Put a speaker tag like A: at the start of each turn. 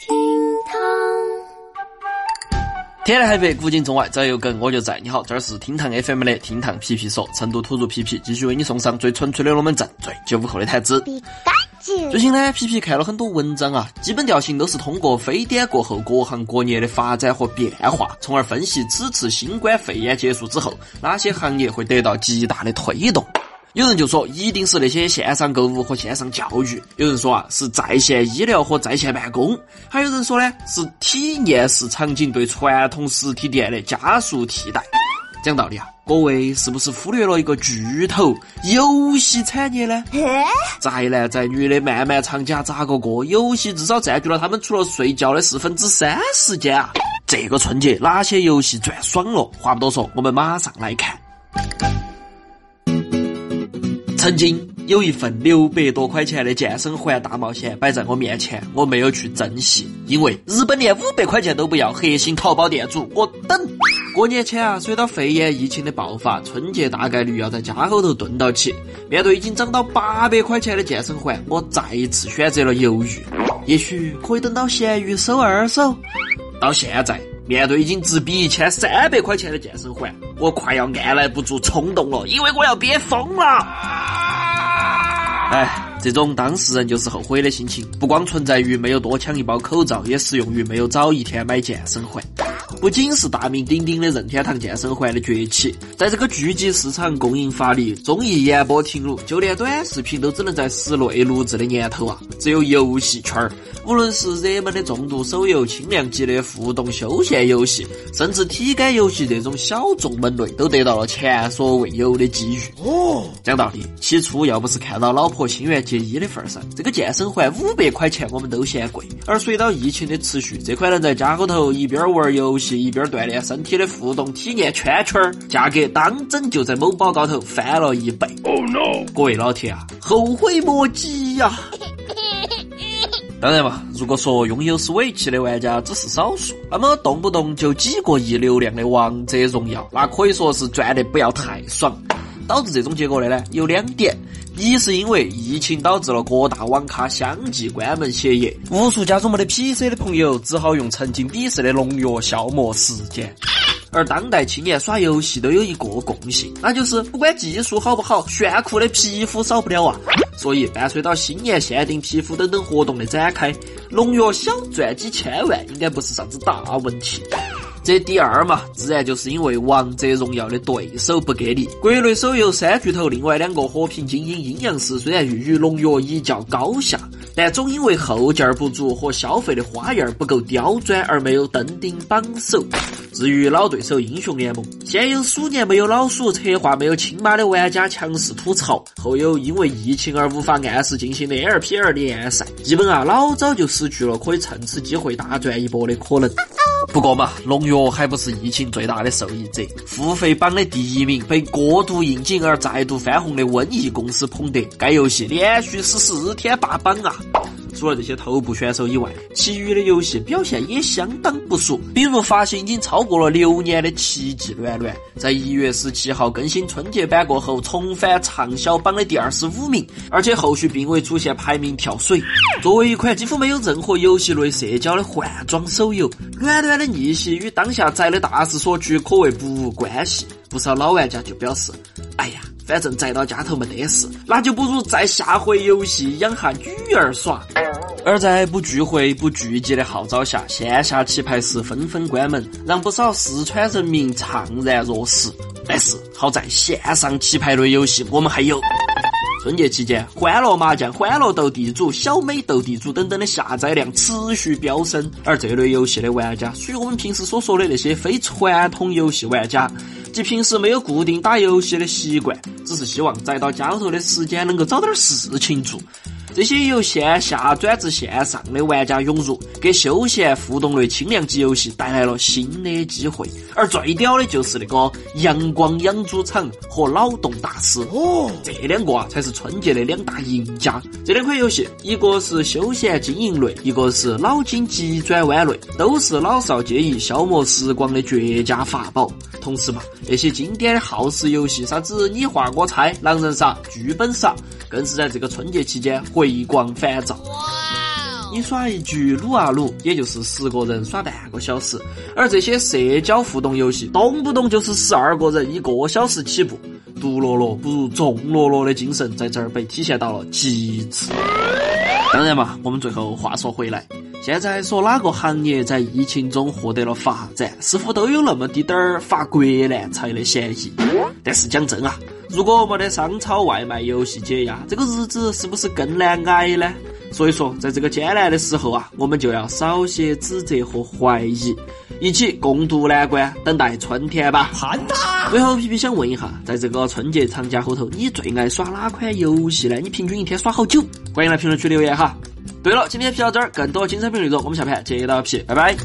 A: 厅堂，
B: 天南海北，古今中外，只要有梗我就在。你好，这儿是厅堂 FM 的厅堂皮皮说，成都土著皮皮继续为你送上最纯粹的龙门阵，最九五后的谈资。最近呢，皮皮看了很多文章啊，基本调性都是通过非典过后各行各业的发展和变化，从而分析此次新冠肺炎结束之后，哪些行业会得到极大的推动。有人就说一定是那些线上购物和线上教育，有人说啊是在线医疗和在线办公，还有人说呢是体验式场景对传统实体店的加速替代。讲道理啊，各位是不是忽略了一个巨头游戏产业呢？宅男宅女的漫漫长假咋个过？游戏至少占据了他们除了睡觉的四分之三时间啊！这个春节哪些游戏赚爽了？话不多说，我们马上来看。曾经有一份六百多块钱的健身环大冒险摆在我面前，我没有去珍惜，因为日本连五百块钱都不要，黑心淘宝店主，我等。过年前啊，随着肺炎疫情的爆发，春节大概率要在家后头蹲到起。面对已经涨到八百块钱的健身环，我再一次选择了犹豫。也许可以等到闲鱼收二手。到现在，面对已经直逼一千三百块钱的健身环，我快要按耐不住冲动了，因为我要憋疯了。哎，这种当事人就是后悔的心情，不光存在于没有多抢一包口罩，也适用于没有早一天买健身环。不仅是大名鼎鼎的任天堂健身环的崛起，在这个聚集市场、供应乏力、综艺延播停录，就连短视频都只能在室内录制的年头啊，只有游戏圈儿，无论是热门的重度手游、轻量级的互动休闲游戏，甚至体感游戏这种小众门类，都得到了前所未有的机遇。哦，讲道理，起初要不是看到老婆心愿结衣的份儿上，这个健身环五百块钱我们都嫌贵。而随着疫情的持续，这款能在家后头一边玩游戏一边锻炼身体的互动体验圈圈儿，价格当真就在某宝高头翻了一倍。Oh no！各位老铁啊，后悔莫及呀！当然嘛，如果说拥有 Switch 的玩家只是少数，那么动不动就几个亿流量的王者荣耀，那可以说是赚得不要太爽。导致这种结果的呢，有两点：一是因为疫情导致了各大网咖相继关门歇业，无数家中没得 PC 的朋友只好用曾经鄙视的农药消磨时间。而当代青年耍游戏都有一个共性，那就是不管技术好不好，炫酷的皮肤少不了啊。所以伴随到新年限定皮肤等等活动的展开，农药小赚几千万应该不是啥子大问题。这第二嘛，自然就是因为王者荣耀的对手不给力。国内手游三巨头另外两个和平精英、阴阳师虽然欲与农药一较高下，但总因为后劲儿不足和消费的花样不够刁钻而没有登顶榜首。至于老对手英雄联盟，先有鼠年没有老鼠，策划没有亲妈的玩家强势吐槽，后有因为疫情而无法按时进行的 LPL 联赛，基本啊老早就失去了可以趁此机会大赚一波的可能。不过嘛，农药还不是疫情最大的受益者。付费榜的第一名被过度应景而再度翻红的瘟疫公司捧得，该游戏连续十四天霸榜啊！除了这些头部选手以外，其余的游戏表现也相当不俗。比如发行已经超过了六年的《奇迹暖暖》，在一月十七号更新春节版过后，重返畅销榜的第二十五名，而且后续并未出现排名跳水。作为一款几乎没有任何游戏类社交的换装手游，《暖暖》的逆袭与当下宅的大势所趋可谓不无关系。不少老玩家就表示：“哎呀。”反正宅到家头没得事，那就不如再下回游戏养下女儿耍。而在不聚会、不聚集的号召下，线下棋牌室纷纷关门，让不少四川人民怅然若失。但是好在线上棋牌类游戏我们还有。春节期间，欢乐麻将、欢乐斗地主、小美斗地主等等的下载量持续飙升，而这类游戏的玩家属于我们平时所说的那些非传统游戏玩家。即平时没有固定打游戏的习惯，只是希望宅到家头的时间能够找点事情做。这些由线下转至线上的玩家涌入，给休闲互动类轻量级游戏带来了新的机会。而最屌的就是那个阳光养猪场和脑洞大师哦，这两个啊才是春节的两大赢家。这两款游戏，一个是休闲经营类，一个是脑筋急转弯类，都是老少皆宜消磨时光的绝佳法宝。同时嘛，那些经典的耗时游戏，啥子你画我猜、狼人杀、剧本杀，更是在这个春节期间回光返照。哇！你耍一局撸啊撸，也就是十个人耍半个小时，而这些社交互动游戏，动不动就是十二个人一个小时起步，独乐乐不如众乐乐的精神在这儿被体现到了极致。当然嘛，我们最后话说回来。现在说哪个行业在疫情中获得了发展，似乎都有那么滴点儿发国难财的嫌疑。但是讲真啊，如果没得商超外卖游戏解压，这个日子是不是更难挨呢？所以说，在这个艰难的时候啊，我们就要少些指责和怀疑，一起共度难关，等待春天吧。
A: 盼他！
B: 最后，皮皮想问一下，在这个春节长假后头，你最爱耍哪款游戏呢？你平均一天耍好久？欢迎来评论区留言哈。对了，今天皮到这儿，更多精彩评论内容，我们下盘接到皮，拜拜。